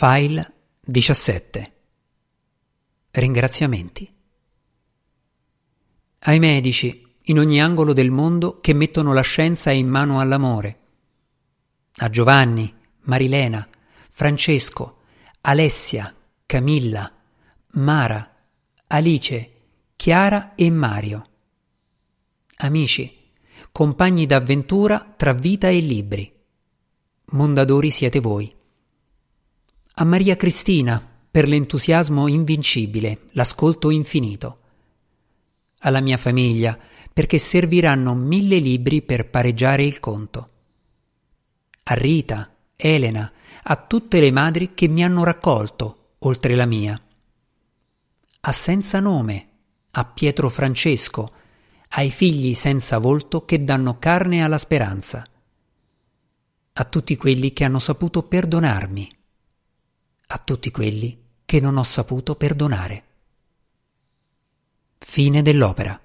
File 17 Ringraziamenti Ai medici in ogni angolo del mondo che mettono la scienza in mano all'amore. A Giovanni, Marilena, Francesco, Alessia, Camilla, Mara, Alice, Chiara e Mario. Amici, compagni d'avventura tra vita e libri. Mondadori siete voi. A Maria Cristina per l'entusiasmo invincibile, l'ascolto infinito. Alla mia famiglia perché serviranno mille libri per pareggiare il conto. A Rita, Elena, a tutte le madri che mi hanno raccolto, oltre la mia. A senza nome, a Pietro Francesco, ai figli senza volto che danno carne alla speranza, a tutti quelli che hanno saputo perdonarmi, a tutti quelli che non ho saputo perdonare. Fine dell'opera.